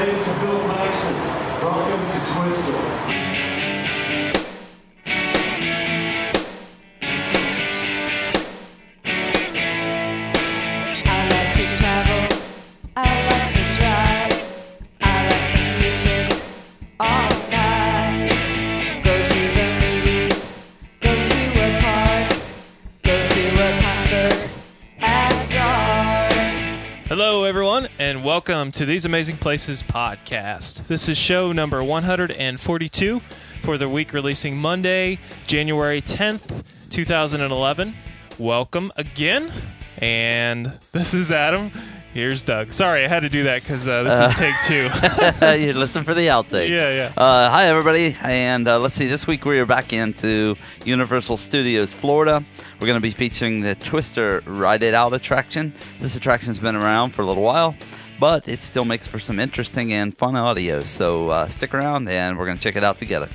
Hey, this is Bill Paxton. Welcome to. I welcome to These Amazing Places podcast. This is show number 142 for the week releasing Monday, January 10th, 2011. Welcome again, and this is Adam. Here's Doug. Sorry, I had to do that because uh, this is take two. you listen for the outtake. Yeah, yeah. Uh, hi, everybody. And uh, let's see, this week we are back into Universal Studios Florida. We're going to be featuring the Twister Ride It Out attraction. This attraction's been around for a little while, but it still makes for some interesting and fun audio. So uh, stick around and we're going to check it out together.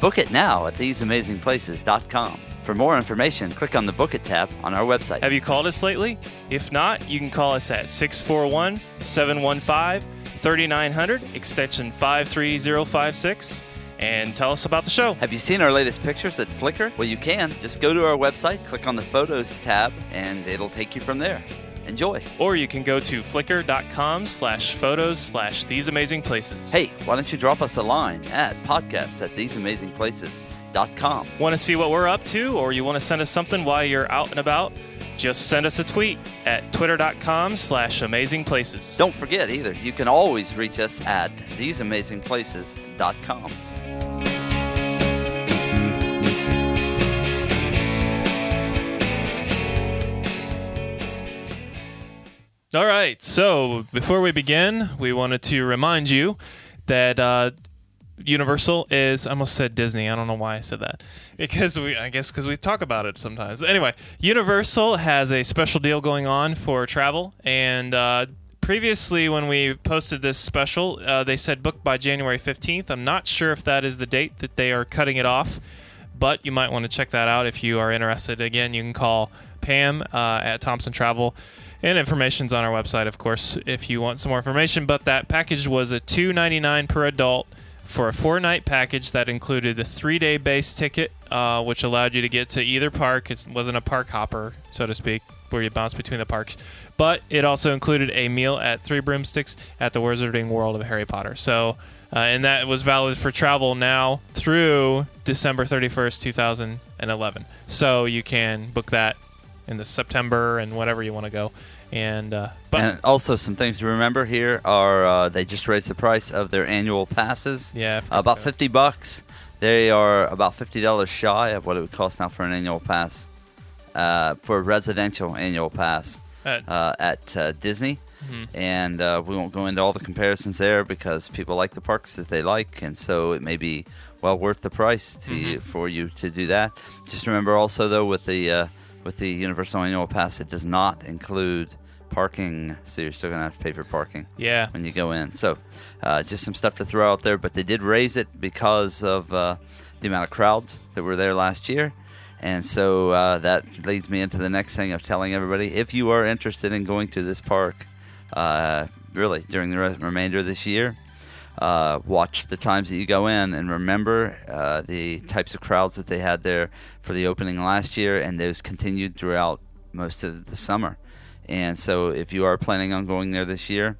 Book it now at theseamazingplaces.com. For more information, click on the Book It tab on our website. Have you called us lately? If not, you can call us at 641 715 3900, extension 53056, and tell us about the show. Have you seen our latest pictures at Flickr? Well, you can. Just go to our website, click on the Photos tab, and it'll take you from there. Enjoy. Or you can go to flickr.com slash photos slash these amazing places. Hey, why don't you drop us a line at podcast at Want to see what we're up to, or you want to send us something while you're out and about? Just send us a tweet at twitter.com slash amazing places. Don't forget either, you can always reach us at theseamazingplaces.com. All right. So before we begin, we wanted to remind you that uh, Universal is. I almost said Disney. I don't know why I said that because we. I guess because we talk about it sometimes. Anyway, Universal has a special deal going on for travel, and uh, previously when we posted this special, uh, they said book by January fifteenth. I'm not sure if that is the date that they are cutting it off, but you might want to check that out if you are interested. Again, you can call Pam uh, at Thompson Travel. And information's on our website, of course, if you want some more information. But that package was a two ninety nine per adult for a four night package that included a three day base ticket, uh, which allowed you to get to either park. It wasn't a park hopper, so to speak, where you bounce between the parks. But it also included a meal at Three Broomsticks at the Wizarding World of Harry Potter. So, uh, and that was valid for travel now through December 31st, 2011. So you can book that in the September and whatever you want to go. And uh, but and also, some things to remember here are uh, they just raised the price of their annual passes. Yeah, about so. fifty bucks. They are about fifty dollars shy of what it would cost now for an annual pass, uh, for a residential annual pass At- uh, at uh, Disney. Mhm. And uh, we won't go into all the comparisons there because people like the parks that they like, and so it may be well worth the price to Mm-hmm. for you to do that. Just remember also though with the uh, with the Universal Annual Pass, it does not include parking, so you're still gonna have to pay for parking yeah, when you go in. So, uh, just some stuff to throw out there. But they did raise it because of uh, the amount of crowds that were there last year. And so uh, that leads me into the next thing of telling everybody if you are interested in going to this park, uh, really during the re- remainder of this year, uh, watch the times that you go in and remember uh, the types of crowds that they had there for the opening last year, and those continued throughout most of the summer. And so, if you are planning on going there this year,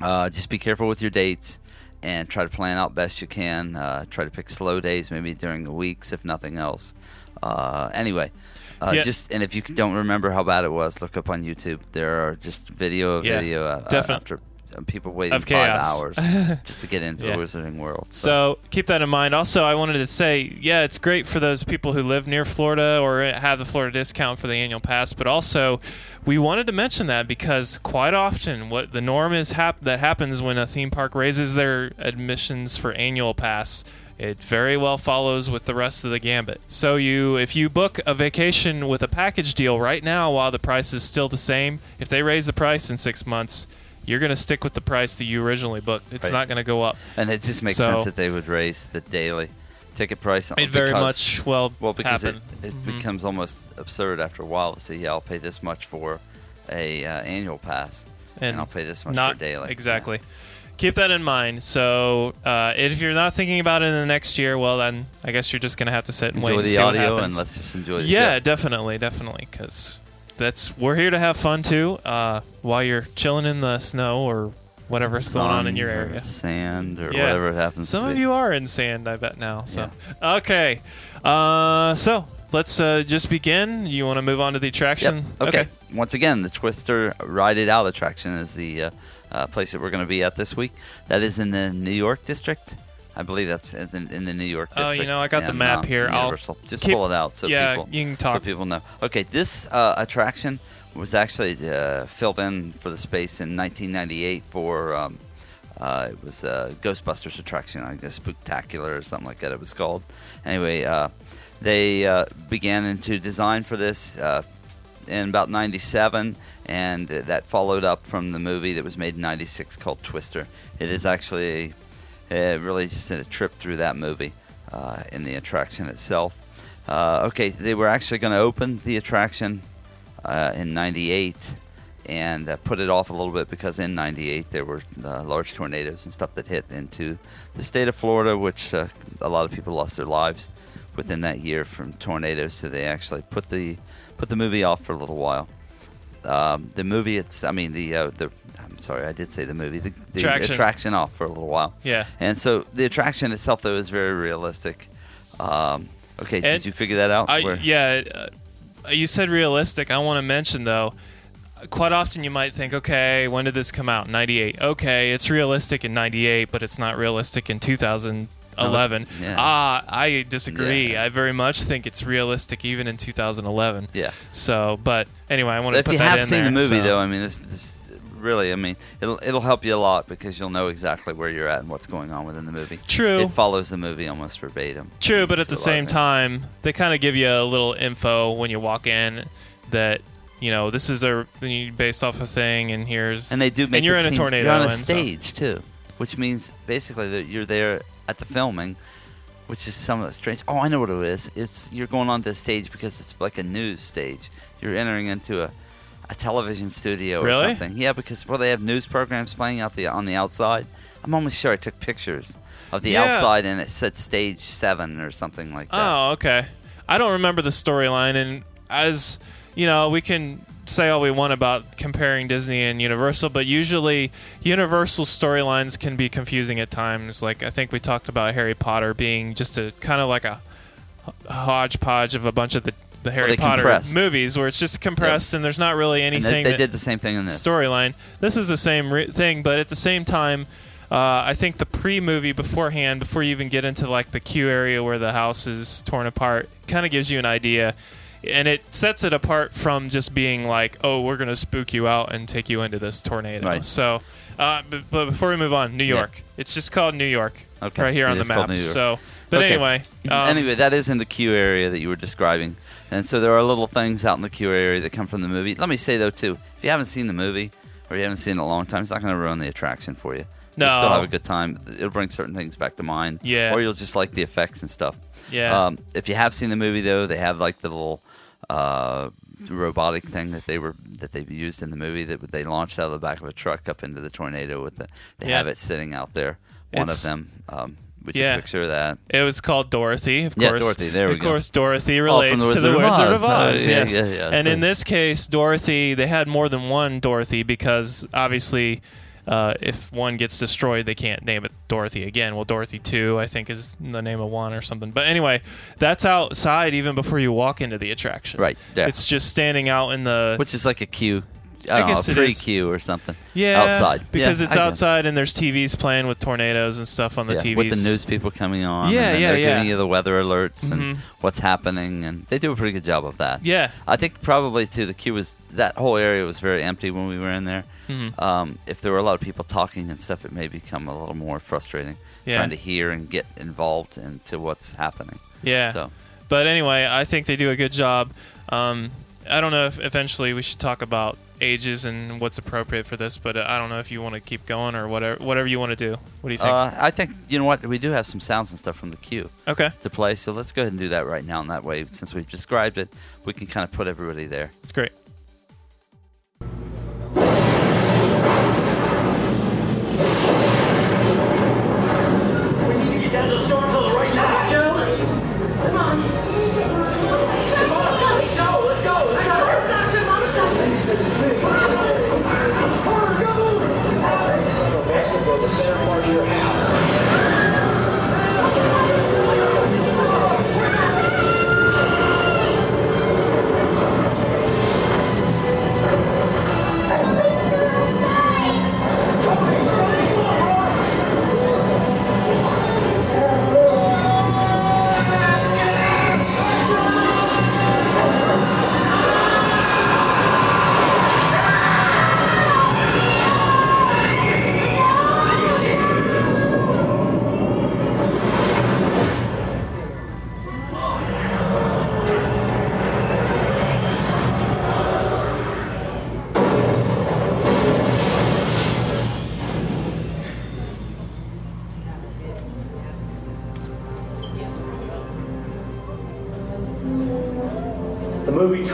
uh, just be careful with your dates and try to plan out best you can. Uh, try to pick slow days, maybe during the weeks, if nothing else. Uh, anyway, uh, Yeah. just and if you don't remember how bad it was, look up on YouTube. There are just video Yeah, video uh, definite- after people waiting Of five hours just to get into Yeah. the Wizarding World. So keep that in mind. Also, I wanted to say, yeah, it's great for those people who live near Florida or have the Florida discount for the annual pass. But also, we wanted to mention that because quite often, what the norm is hap- that happens when a theme park raises their admissions for annual pass. It very well follows with the rest of the gambit. So you, if you book a vacation with a package deal right now, while the price is still the same, if they raise the price in six months, you're going to stick with the price that you originally booked. It's Right. not going to go up. And it just makes So- sense that they would raise the daily ticket price. It very much well, Well, because happen. it, it Mhm. becomes almost absurd after a while to say, yeah, I'll pay this much for a uh, annual pass, and, and I'll pay this much not for daily. exactly. Keep that in mind. So, uh, if you're not thinking about it in the next year, well, then I guess you're just going to have to sit and Enjoy wait and the see what audio and happens. let's just enjoy the yeah, show. definitely, definitely, because that's we're here to have fun too. Uh, while you're chilling in the snow or whatever's going on in Sun your area. sand or Yeah. whatever it happens Some of be. you are in sand, I bet now. So okay, uh, so let's uh, just begin. You want to move on to the Yep. attraction? Okay. Once again, the Twister Ride It Out attraction is the uh, uh, place that we're going to be at this week. That is in the New York district. I believe that's in the, in the New York Oh, you know, I got the map um, here. I'll Universal. Just keep- pull it out so yeah, people you can talk. so people know. Okay, this uh, attraction was actually uh, filled in for the space in 1998 for. Um, uh, it was a Ghostbusters attraction, I guess, Spooktacular or something like that. It was called. Anyway, uh, they uh, began into design for this uh, in about 97 and that followed up from the movie that was made in 96 called twister it is actually uh, really just did a trip through that movie uh, in the attraction itself uh, okay they were actually going to open the attraction uh, in 98 and uh, put it off a little bit because in 98 there were uh, large tornadoes and stuff that hit into the state of Florida, which uh, a lot of people lost their lives within that year from tornadoes. So they actually put the put the movie off for a little while. Um, the movie, it's I mean the uh, the I'm sorry, I did say the movie, the, the Attraction. attraction off for a little while. Yeah. And so the attraction itself, though, is very realistic. Um, okay, And did you figure that out? I, yeah, uh, you said realistic. I want to mention though, quite often you might think, okay, when did this come out? 98. Okay, it's realistic in 98, but it's not realistic in 2011. Yeah. Ah, I disagree. Yeah. I very much think it's realistic even in 2011. Yeah. So, but anyway, I want to if put you that have in seen there, the movie, so- though, I mean, this, this really, I mean, it'll it'll help you a lot because you'll know exactly where you're at and what's going on within the movie. True. It follows the movie almost verbatim. True, but at the same time, they kind of give you a little info when you walk in that you know this is a based off a thing, and here's and they do make and you're in a tornado. You're on a and so- stage too, which means basically that you're there at the filming, which is somewhat strange. Oh, I know what it is. It's you're going onto a stage because it's like a news stage. You're entering into a a television studio or Really? something. Yeah, because well, they have news programs playing out the on the outside. I'm almost sure I took pictures of the Yeah. outside and it said stage seven or something like that. Oh, okay. I don't remember the storyline, and as you know, we can say all we want about comparing Disney and Universal, but usually Universal storylines can be confusing at times. Like I think we talked about Harry Potter being just a kind of like a hodgepodge of a bunch of the, the Harry they Potter compress. movies, where it's just compressed and there's not really anything. they, they did the same thing in this. storyline. This is the same re- thing, but at the same time, uh, I think the pre-movie beforehand, before you even get into like the queue area where the house is torn apart, kind of gives you an idea, and it sets it apart from just being like, "Oh, we're gonna spook you out and take you into this tornado." Right. So, uh, but, but before we move on, New Yeah. York. It's just called New York, Okay. right here It on the map. So, but Okay. anyway, um, anyway, that is in the queue area that you were describing, and so there are little things out in the queue area that come from the movie. Let me say though, too, if you haven't seen the movie or you haven't seen it in a long time, it's not going to ruin the attraction for you. No. You'll still have a good time. It'll bring certain things back to mind. Yeah. Or you'll just like the effects and stuff. Yeah. Um, if you have seen the movie though, they have like the little uh, robotic thing that they were that they used in the movie that they launched out of the back of a truck up into the tornado with the. They Yeah. have it sitting out there. One It's- of them. Um, would Yeah. you picture that? It was called Dorothy, of Yeah, course. Dorothy, there we of go. course, Dorothy Oh, relates from the to the Wizard of Oz. of. Oh, yeah, yes. yeah. And So- in this case, Dorothy, they had more than one Dorothy because obviously, uh, if one gets destroyed, they can't name it Dorothy again. Well, Dorothy Two, I think, is the name of one or something. But anyway, that's outside even before you walk into the attraction. Right, yeah. It's just standing out in the Which is like a queue. I, I guess know, a is. pre-queue or something. yeah outside because Yeah, it's outside and there's TVs playing with tornadoes and stuff on the Yeah, TVs with the news people coming on. Yeah, and yeah, they're yeah. giving you the weather alerts Mhm. and what's happening, and they do a pretty good job of that. Yeah. I think probably too the queue was that whole area was very empty when we were in there. Mhm. Um, if there were a lot of people talking and stuff, it may become a little more frustrating Yeah. trying to hear and get involved into what's happening. Yeah. So But anyway, I think they do a good job. Um, I don't know if eventually we should talk about ages and what's appropriate for this, but uh, I don't know if you want to keep going or whatever. Whatever you want to do. What do you think? Uh, I think you know what we do have some sounds and stuff from the queue okay, to play, so let's go ahead and do that right now. And that way, since we've described it, we can kind of put everybody there. It's great.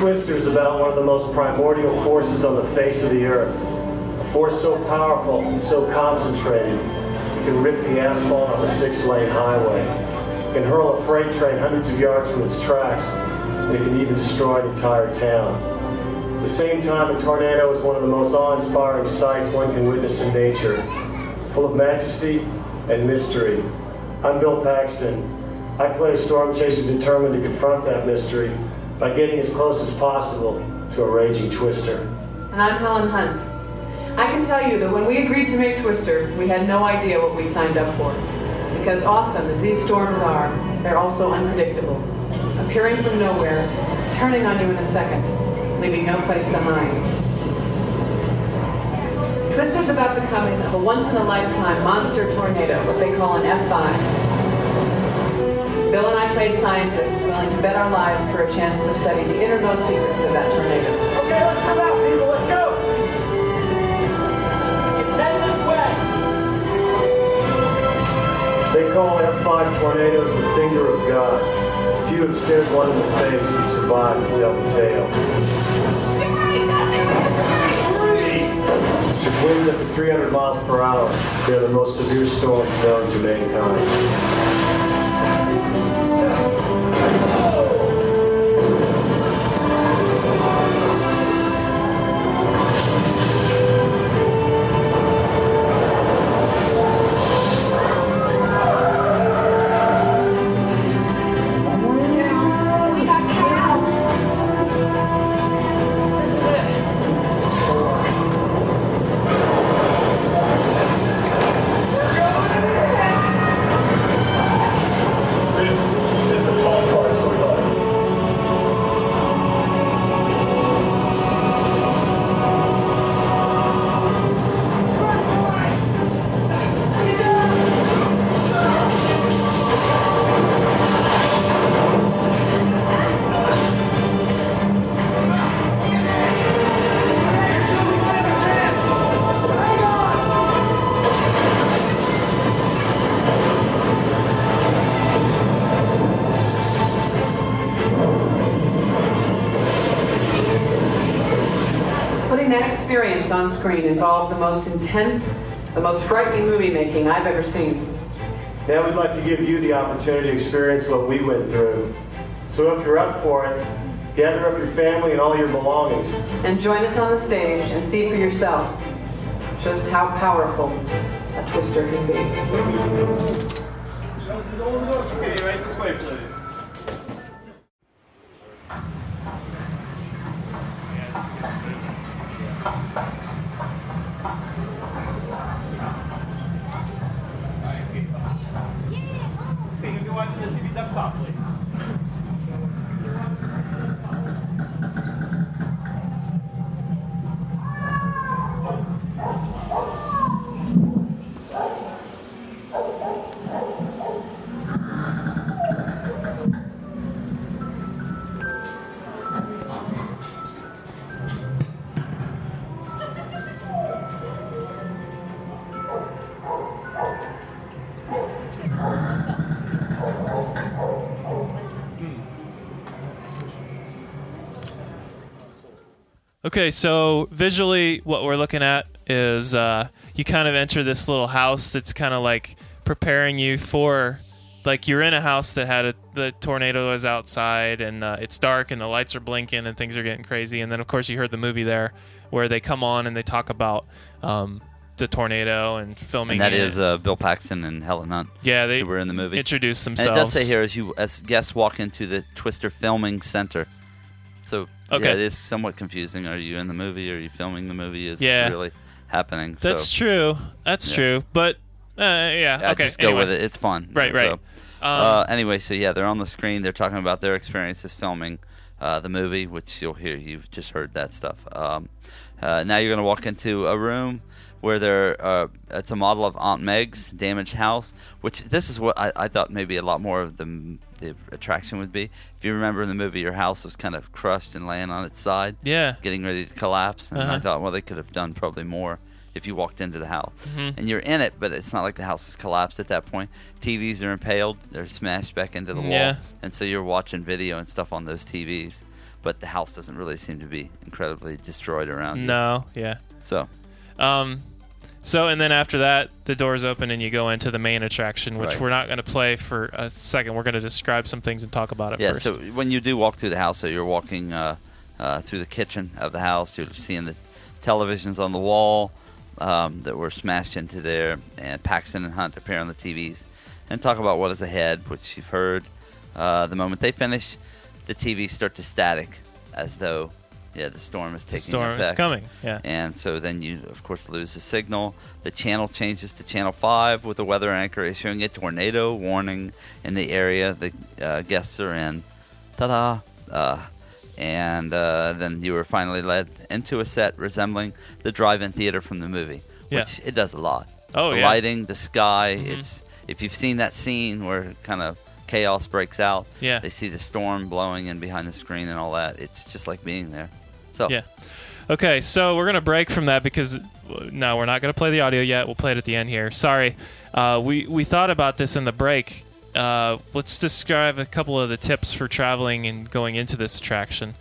The movie Twister is about one of the most primordial forces on the face of the earth. A force so powerful and so concentrated, it can rip the asphalt on a six-lane highway. It can hurl a freight train hundreds of yards from its tracks, and it can even destroy an entire town. At the same time, a tornado is one of the most awe-inspiring sights one can witness in nature, full of majesty and mystery. I'm Bill Paxton. I play a storm chaser determined to confront that mystery by getting as close as possible to a raging twister. And I'm Helen Hunt. I can tell you that when we agreed to make Twister, we had no idea what we'd signed up for. Because awesome as these storms are, they're also unpredictable. Appearing from nowhere, turning on you in a second, leaving no place to hide. Twister's about the coming of a once-in-a-lifetime monster tornado, what they call an F5. Bill and I played scientists willing to bet our lives for a chance to study the innermost secrets of that tornado. Okay, let's come out, people. Let's go. It's heading this way. They call F5 tornadoes the finger of God. Few have stared one in the face and survived to tell the tale. With winds up to 300 miles per hour, they're the most severe storms known to mankind. Putting that experience on screen involved the most intense, the most frightening movie making I've ever seen. Now we'd like to give you the opportunity to experience what we went through. So if you're up for it, gather up your family and all your belongings. And join us on the stage and see for yourself just how powerful a twister can be. Okay, right this way, please. Okay, so visually, what we're looking at is uh, you kind of enter this little house that's kind of like preparing you for, like you're in a house that had a the tornado is outside and uh, it's dark and the lights are blinking and things are getting crazy. And then of course you heard the movie there where they come on and they talk about um, the tornado and filming. And that it. is uh, Bill Paxton and Helen Hunt. yeah they were in the movie. introduce And themselves. it does say here as you as guests walk into the Twister Filming Center. So Okay. yeah, it is somewhat confusing. Are you in the movie? Are you filming the movie? Is Yeah. really happening? That's so, true. That's Yeah. true. But uh, yeah, okay. just go anyway. with it. It's fun. Right, right. So, Um, uh, anyway, so yeah, they're on the screen. They're talking about their experiences filming uh, the movie, which you'll hear. You've just heard that stuff. Um, uh, now you're going to walk into a room where there, uh, it's a model of Aunt Meg's damaged house. Which this is what I, I thought maybe a lot more of the the attraction would be. If you remember in the movie, your house was kind of crushed and laying on its side, yeah. getting ready to collapse. And I Uh-huh. thought, well, they could have done probably more if you walked into the house. Mhm. And you're in it, but it's not like the house has collapsed at that point. TVs are impaled; they're smashed back into the wall, Yeah. and so you're watching video and stuff on those TVs. But the house doesn't really seem to be incredibly destroyed around you. No, yeah. So Um, so and then after that, the doors open and you go into the main attraction, which Right. we're not going to play for a second. We're going to describe some things and talk about it yeah, first. so when you do walk through the house, so you're walking uh, uh, through the kitchen of the house, you're seeing the televisions on the wall um, that were smashed into there, and Paxton and Hunt appear on the TVs and talk about what is ahead, which you've heard. Uh, the moment they finish, the TVs start to static, as though yeah, the storm is taking the storm effect. is coming. Yeah. And so then you, of course, lose the signal. The channel changes to channel 5 with the weather anchor issuing a tornado warning in the area the uh, guests are in. Ta da! Uh, and uh, then you were finally led into a set resembling the drive in theater from the movie, Yeah. which it does a lot. Oh, the yeah. lighting, the sky. Mhm. It's If you've seen that scene where kind of chaos breaks out, Yeah. they see the storm blowing in behind the screen and all that. It's just like being there. So, Yeah. Okay, so we're gonna break from that because no, we're not gonna play the audio yet. We'll play it at the end here. Sorry, uh, we we thought about this in the break. Uh, let's describe a couple of the tips for traveling and going into this attraction.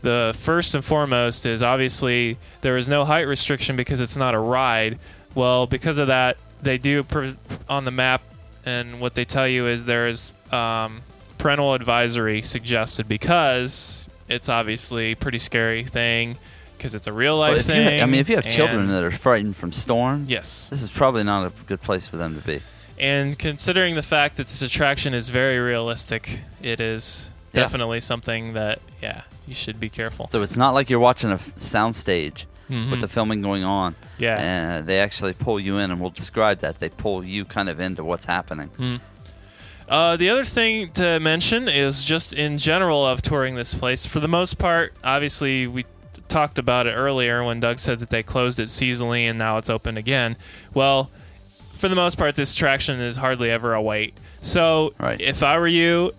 The first and foremost is obviously there is no height restriction because it's not a ride. Well, because of that, they do pr- on the map, and what they tell you is there is um, parental advisory suggested because it's obviously a pretty scary thing because it's a real life Well, if you, thing. I mean, if you have children that are frightened from storms, yes, this is probably not a good place for them to be. And considering the fact that this attraction is very realistic, it is Yeah. definitely something that yeah you should be careful. So it's not like you're watching a f- sound stage Mhm. with the filming going on. Yeah. And they actually pull you in, and we'll describe that. They pull you kind of into what's happening. Mm. Uh, the other thing to mention is just in general of touring this place. For the most part, obviously, we talked about it earlier when Doug said that they closed it seasonally and now it's open again. Well, for the most part, this attraction is hardly ever a wait. So, Right. if I were you,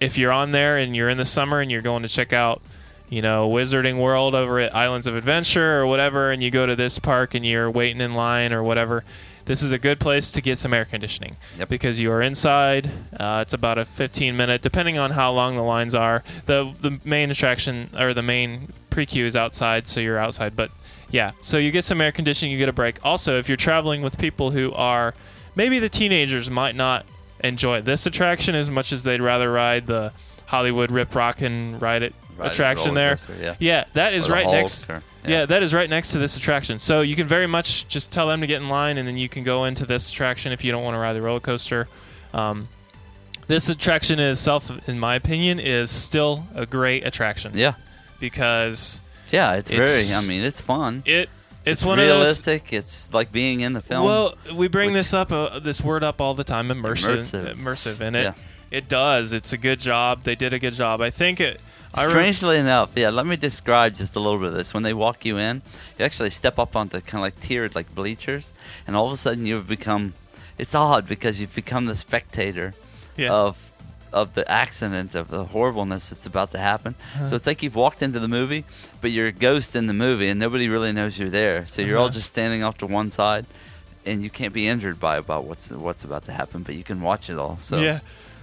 if you're on there and you're in the summer and you're going to check out, you know, Wizarding World over at Islands of Adventure or whatever, and you go to this park and you're waiting in line or whatever, this is a good place to get some air conditioning Yep. because you are inside. Uh, it's about a 15 minute, depending on how long the lines are. the The main attraction or the main pre queue is outside, so you're outside. But yeah, so you get some air conditioning, you get a break. Also, if you're traveling with people who are maybe the teenagers might not enjoy this attraction as much as they'd rather ride the Hollywood Rip Rockin' Ride It Ride It attraction there. coaster, yeah. that is right Hulk next. or- yeah. yeah. that is right next to this attraction. So you can very much just tell them to get in line, and then you can go into this attraction if you don't want to ride the roller coaster. Um, this attraction itself, in my opinion, is still a great attraction Yeah. because Yeah, it's, It's- very, I mean, it's fun. it it's, It's one of those. realistic. It's like being in the film. Well, we bring which- this up, uh, this word up all the time, immersive, Immersive. immersive, and it Yeah. it does. It's a good job. They did a good job. I think it. I re- Strangely enough, yeah. Let me describe just a little bit of this. When they walk you in, you actually step up onto kind of like tiered like bleachers, and all of a sudden you've become. It's odd because you've become the spectator yeah. of of the accident of the horribleness that's about to happen. Uh-huh. So it's like you've walked into the movie, but you're a ghost in the movie, and nobody really knows you're there. So you're all Uh-huh. just standing off to one side, and you can't be injured by about what's what's about to happen, but you can watch it all. So yeah.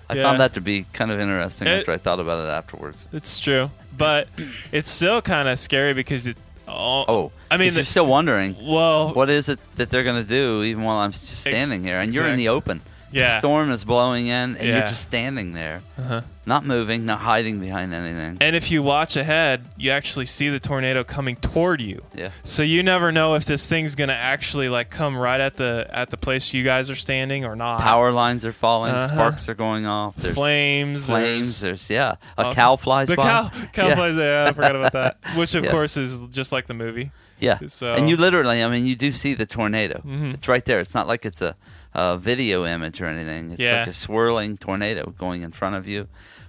I yeah. found that to be kind of interesting It- after I thought about it afterwards. It's true, but it's still kind of scary because it, Oh, Oh, I mean, you're still wondering well, what is it that they're going to do, even while I'm just standing here, and you're in the open. Yeah. The storm is blowing in, and you're just standing there, Uh-huh. not moving, not hiding behind anything. And if you watch ahead, you actually see the tornado coming toward you. Yeah. So you never know if this thing's gonna actually like come right at the at the place you guys are standing or not. Power lines are falling, Uh-huh. sparks are going off. There's flames, flames. there's- There's yeah, a cow flies The by. cow, cow yeah. flies. Yeah, I forgot about that. Which of Yeah. course is just like the movie. Yeah, So- and you literally, I mean, you do see the tornado. Mhm. It's right there. It's not like it's a, a video image or anything. It's Yeah. like a swirling tornado going in front of you,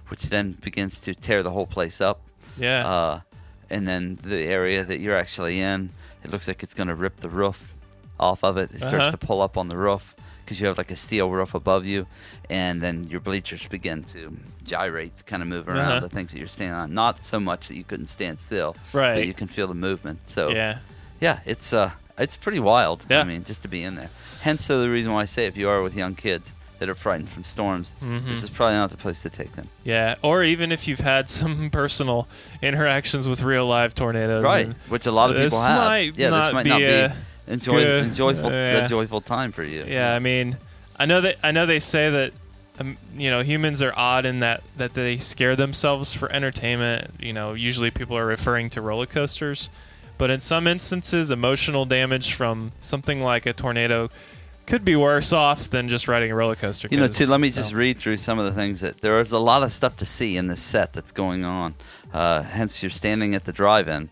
which then begins to tear the whole place up. Yeah. Uh, and then the area that you're actually in, it looks like it's going to rip the roof off of it. It starts Uh-huh. to pull up on the roof because you have like a steel roof above you, and then your bleachers begin to gyrate, kind of move around Uh-huh. the things that you're standing on. Not so much that you couldn't stand still, Right. But you can feel the movement. So yeah. yeah, it's uh, it's pretty wild. Yeah. I mean, just to be in there. Hence, so the reason why I say if you are with young kids that are frightened from storms, Mhm. this is probably not the place to take them. Yeah. Or even if you've had some personal interactions with real live tornadoes. Right, which a lot of people have. might yeah, this might be not a be enjoy, good- enjoyable, yeah. a joyful time for you. Yeah, I mean, I know that I know they say that um, you know humans are odd in that that they scare themselves for entertainment. You know, usually people are referring to roller coasters, but in some instances, emotional damage from something like a tornado could be worse off than just riding a roller coaster. You know, too, let me know, just read through some of the things that there is a lot of stuff to see in this set that's going on. Uh, hence, you're standing at the drive-in,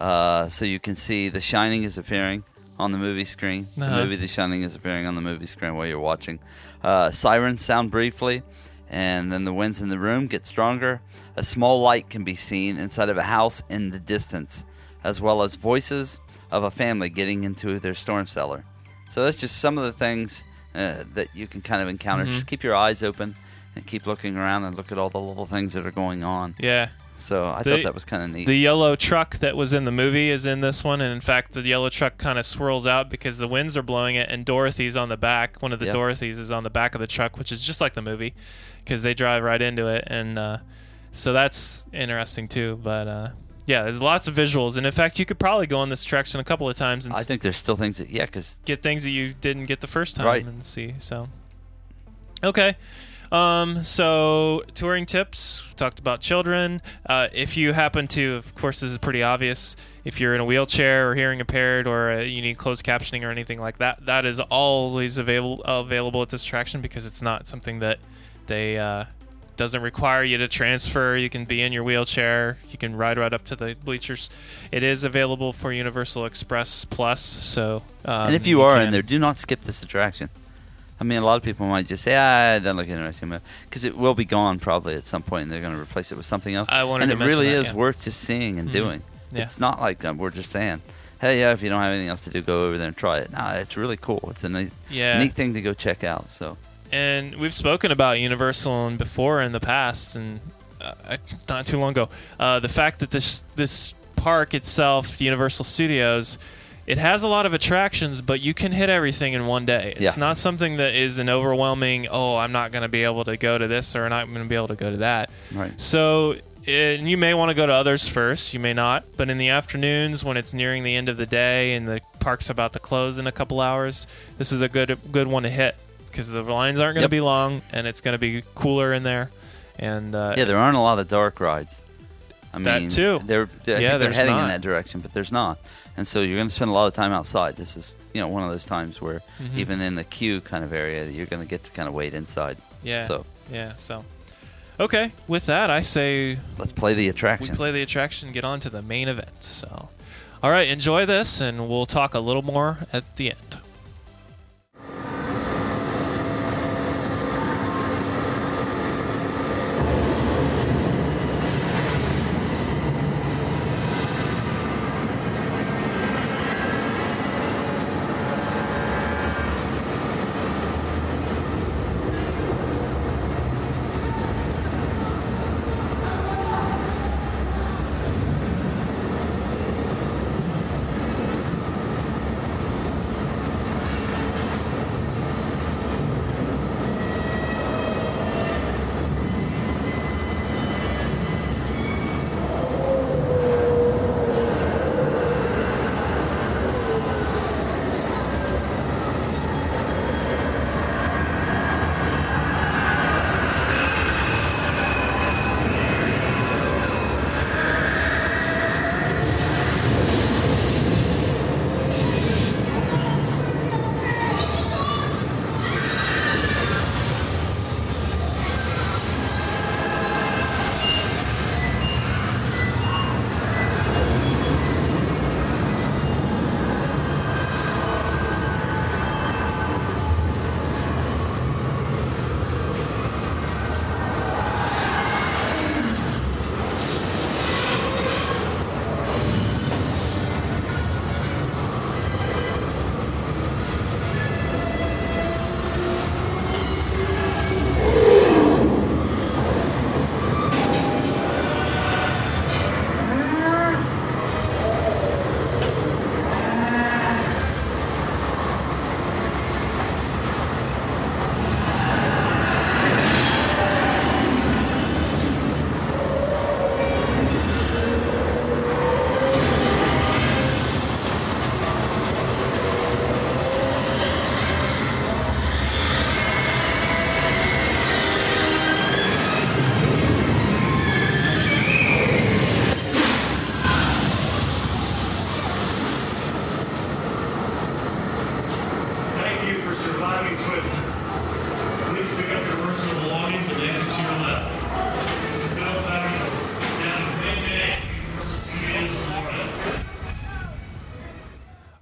uh, so you can see The Shining is appearing on the movie screen. Uh-huh. The movie The Shining is appearing on the movie screen while you're watching. Uh, sirens sound briefly, and then the winds in the room get stronger. A small light can be seen inside of a house in the distance, as well as voices of a family getting into their storm cellar. So that's just some of the things uh, that you can kind of encounter. Mhm. Just keep your eyes open and keep looking around and look at all the little things that are going on. Yeah. So I The- thought that was kind of neat. The yellow truck that was in the movie is in this one, and in fact, the yellow truck kind of swirls out because the winds are blowing it, and Dorothy's on the back. One of the Yep. Dorothys is on the back of the truck, which is just like the movie, because they drive right into it, and uh, so that's interesting too. But uh, yeah, there's lots of visuals, and in fact, you could probably go on this attraction a couple of times and I think there's still things that yeah, because get things that you didn't get the first time Right. and see. So, okay. Um, so touring tips we talked about children. Uh, if you happen to, of course, this is pretty obvious. If you're in a wheelchair or hearing impaired or uh, you need closed captioning or anything like that, that is always available available at this attraction because it's not something that they uh, doesn't require you to transfer. You can be in your wheelchair. You can ride right up to the bleachers. It is available for Universal Express Plus. So, um, and if you are in there, do not skip this attraction. I mean, a lot of people might just say, "Ah, it doesn't look interesting," because it will be gone probably at some point, and they're going to replace it with something else. I wanted and to it really that, is yeah. worth just seeing and Mhm. doing. Yeah. It's not like um, we're just saying, "Hey, yeah, if you don't have anything else to do, go over there and try it." Nah, it's really cool. It's a neat, Yeah. neat thing to go check out. So and we've spoken about Universal and before in the past, and uh, not too long ago. Uh, the fact that this this park itself, the Universal Studios, it has a lot of attractions, but you can hit everything in one day. It's Yeah. not something that is an overwhelming. Oh, I'm not going to be able to go to this, or I'm not going to be able to go to that. right. So, and you may want to go to others first. You may not. But in the afternoons, when it's nearing the end of the day and the park's about to close in a couple hours, this is a good good one to hit because the lines aren't going to Yep. be long and it's going to be cooler in there. And uh, Yeah, there aren't a lot of dark rides. I mean, That too. They're, they're, Yeah, they're heading not. in that direction, but there's not. And so you're going to spend a lot of time outside. This is, you know, one of those times where Mhm. even in the queue kind of area, you're going to get to kind of wait inside. yeah, So yeah. So, okay. With that, I say let's play the attraction. we attraction. play the attraction, get on to the main event. So, all right, enjoy this, and we'll talk a little more at the end.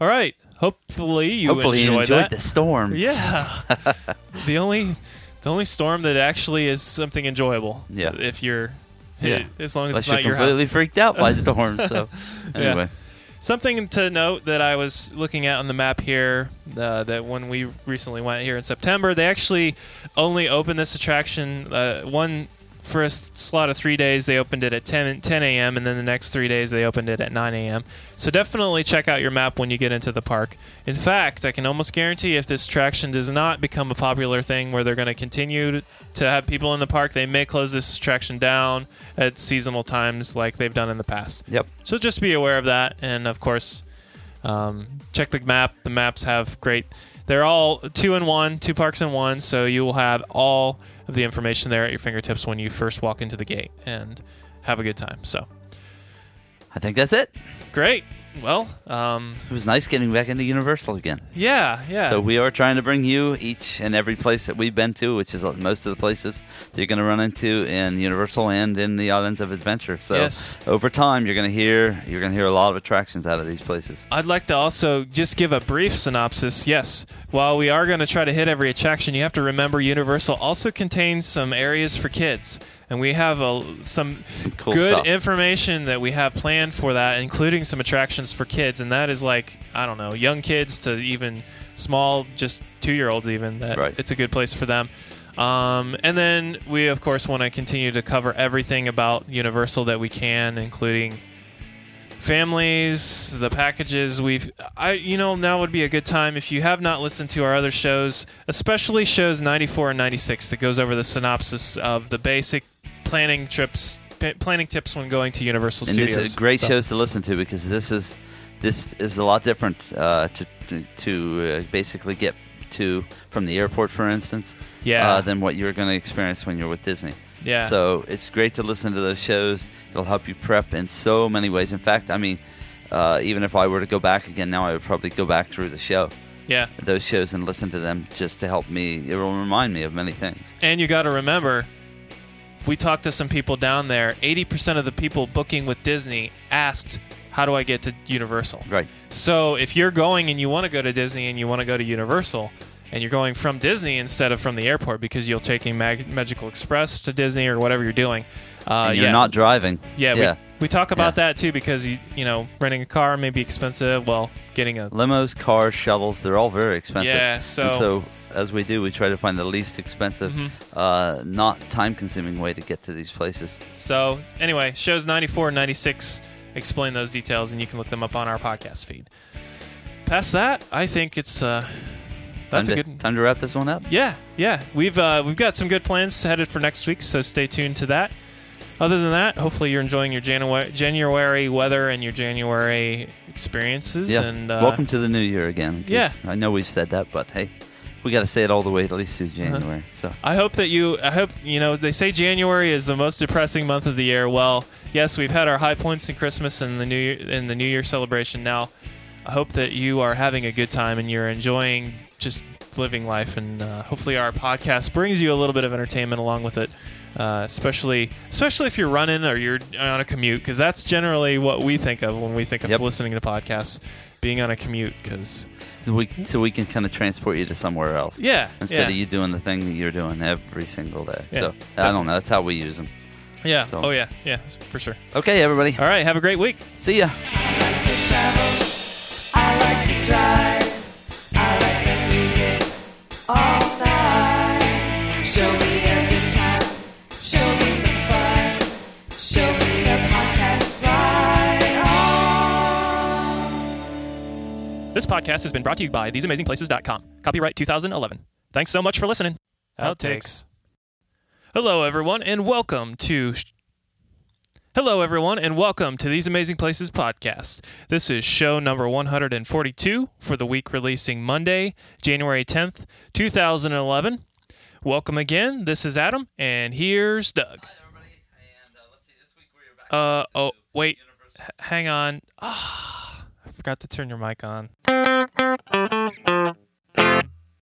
Right. Hopefully you Hopefully you enjoyed, that. the storm. Yeah. the only the only storm that actually is something enjoyable. Yeah. If you're Yeah. as long as Unless it's not you're your completely house. freaked out by storms. So Yeah. anyway, Something to note that I was looking at on the map here uh, that when we recently went here in September, they actually only opened this attraction uh, one for a s- slot of three days. They opened it at 10, 10 a.m. and then the next three days they opened it at 9 a.m. So definitely check out your map when you get into the park. In fact, I can almost guarantee if this attraction does not become a popular thing where they're going to continue to have people in the park, they may close this attraction down at seasonal times like they've done in the past. yep. So just be aware of that, and of course, um, check the map. The maps have great. They're all two in one, two parks in one. So you will have all of the information there at your fingertips when you first walk into the gate, and have a good time. So I think that's it. great. Well, um, It was nice getting back into Universal again. yeah, yeah. So we are trying to bring you each and every place that we've been to, which is most of the places that you're going to run into in Universal and in the Islands of Adventure. So Yes. over time, you're going to hear you're going to hear a lot of attractions out of these places. I'd like to also just give a brief synopsis. Yes, while we are going to try to hit every attraction, you have to remember Universal also contains some areas for kids, and we have a, some, Some cool good stuff. information that we have planned for that, including some attractions for kids, and that is like I don't know, young kids to even small, just two year olds even. That Right. it's a good place for them. Um, and then we of course want to continue to cover everything about Universal that we can, including families, the packages we've I you know now would be a good time if you have not listened to our other shows, especially shows 94 and 96 that goes over the synopsis of the basic planning trips p- planning tips when going to Universal and Studios. this is great So- shows to listen to because this is this is a lot different uh, to to, to uh, basically get to from the airport, for instance, Yeah. uh, than what you're going to experience when you're with Disney. Yeah. So it's great to listen to those shows. It'll help you prep in so many ways. In fact, I mean, uh, even if I were to go back again now, I would probably go back through the show, yeah. those shows, and listen to them just to help me. It will remind me of many things. And you got to remember, we talked to some people down there. 80% of the people booking with Disney asked, How do I get to Universal? Right. So if you're going and you want to go to Disney and you want to go to Universal, and you're going from Disney instead of from the airport because you're taking Mag- Magical Express to Disney or whatever you're doing, uh, you're yeah, not driving. yeah, yeah. We, we talk about Yeah. that too because you you know renting a car may be expensive. Well, getting a Limos, cars, shuttles, they're all very expensive. Yeah, so- And so as we do, we try to find the least expensive, Mhm. uh, not time consuming way to get to these places. So anyway, shows 94 and 96 explain those details, and you can look them up on our podcast feed. Past that, I think it's uh, that's time a to, good. time to wrap this one up. Yeah, yeah, we've uh, we've got some good plans headed for next week, so stay tuned to that. Other than that, hopefully you're enjoying your January January weather and your January experiences. Yeah. And uh, Welcome to the new year again. Yeah. I know we've said that, but hey, we got to say it all the way at least through January. So I hope that you. I hope you know. They say January is the most depressing month of the year. Well, yes, we've had our high points in Christmas and the New Year and the New Year celebration. Now, I hope that you are having a good time and you're enjoying just living life. And uh, hopefully, our podcast brings you a little bit of entertainment along with it. Uh, especially, especially if you're running or you're on a commute, because that's generally what we think of when we think of Yep. listening to podcasts. Being on a commute, because we so we can kind of transport you to somewhere else. yeah, Instead yeah, of you doing the thing that you're doing every single day. Yeah, so I don't know. That's how we use them. yeah, so- oh yeah, yeah, for sure. Okay, everybody. All right, have a great week. See ya. Podcast has been brought to you by TheseAmazingPlaces.com. Copyright 2011. Thanks so much for listening. Outtakes. Hello, everyone, and welcome to. Hello, everyone, and welcome to These Amazing Places podcast. This is show number 142 for the week releasing Monday, January 10th, 2011. Welcome again. This is Adam, and here's Doug. Hi, everybody. And Uh oh, wait, H- hang on. Ah, I forgot to turn your mic on. Thank you.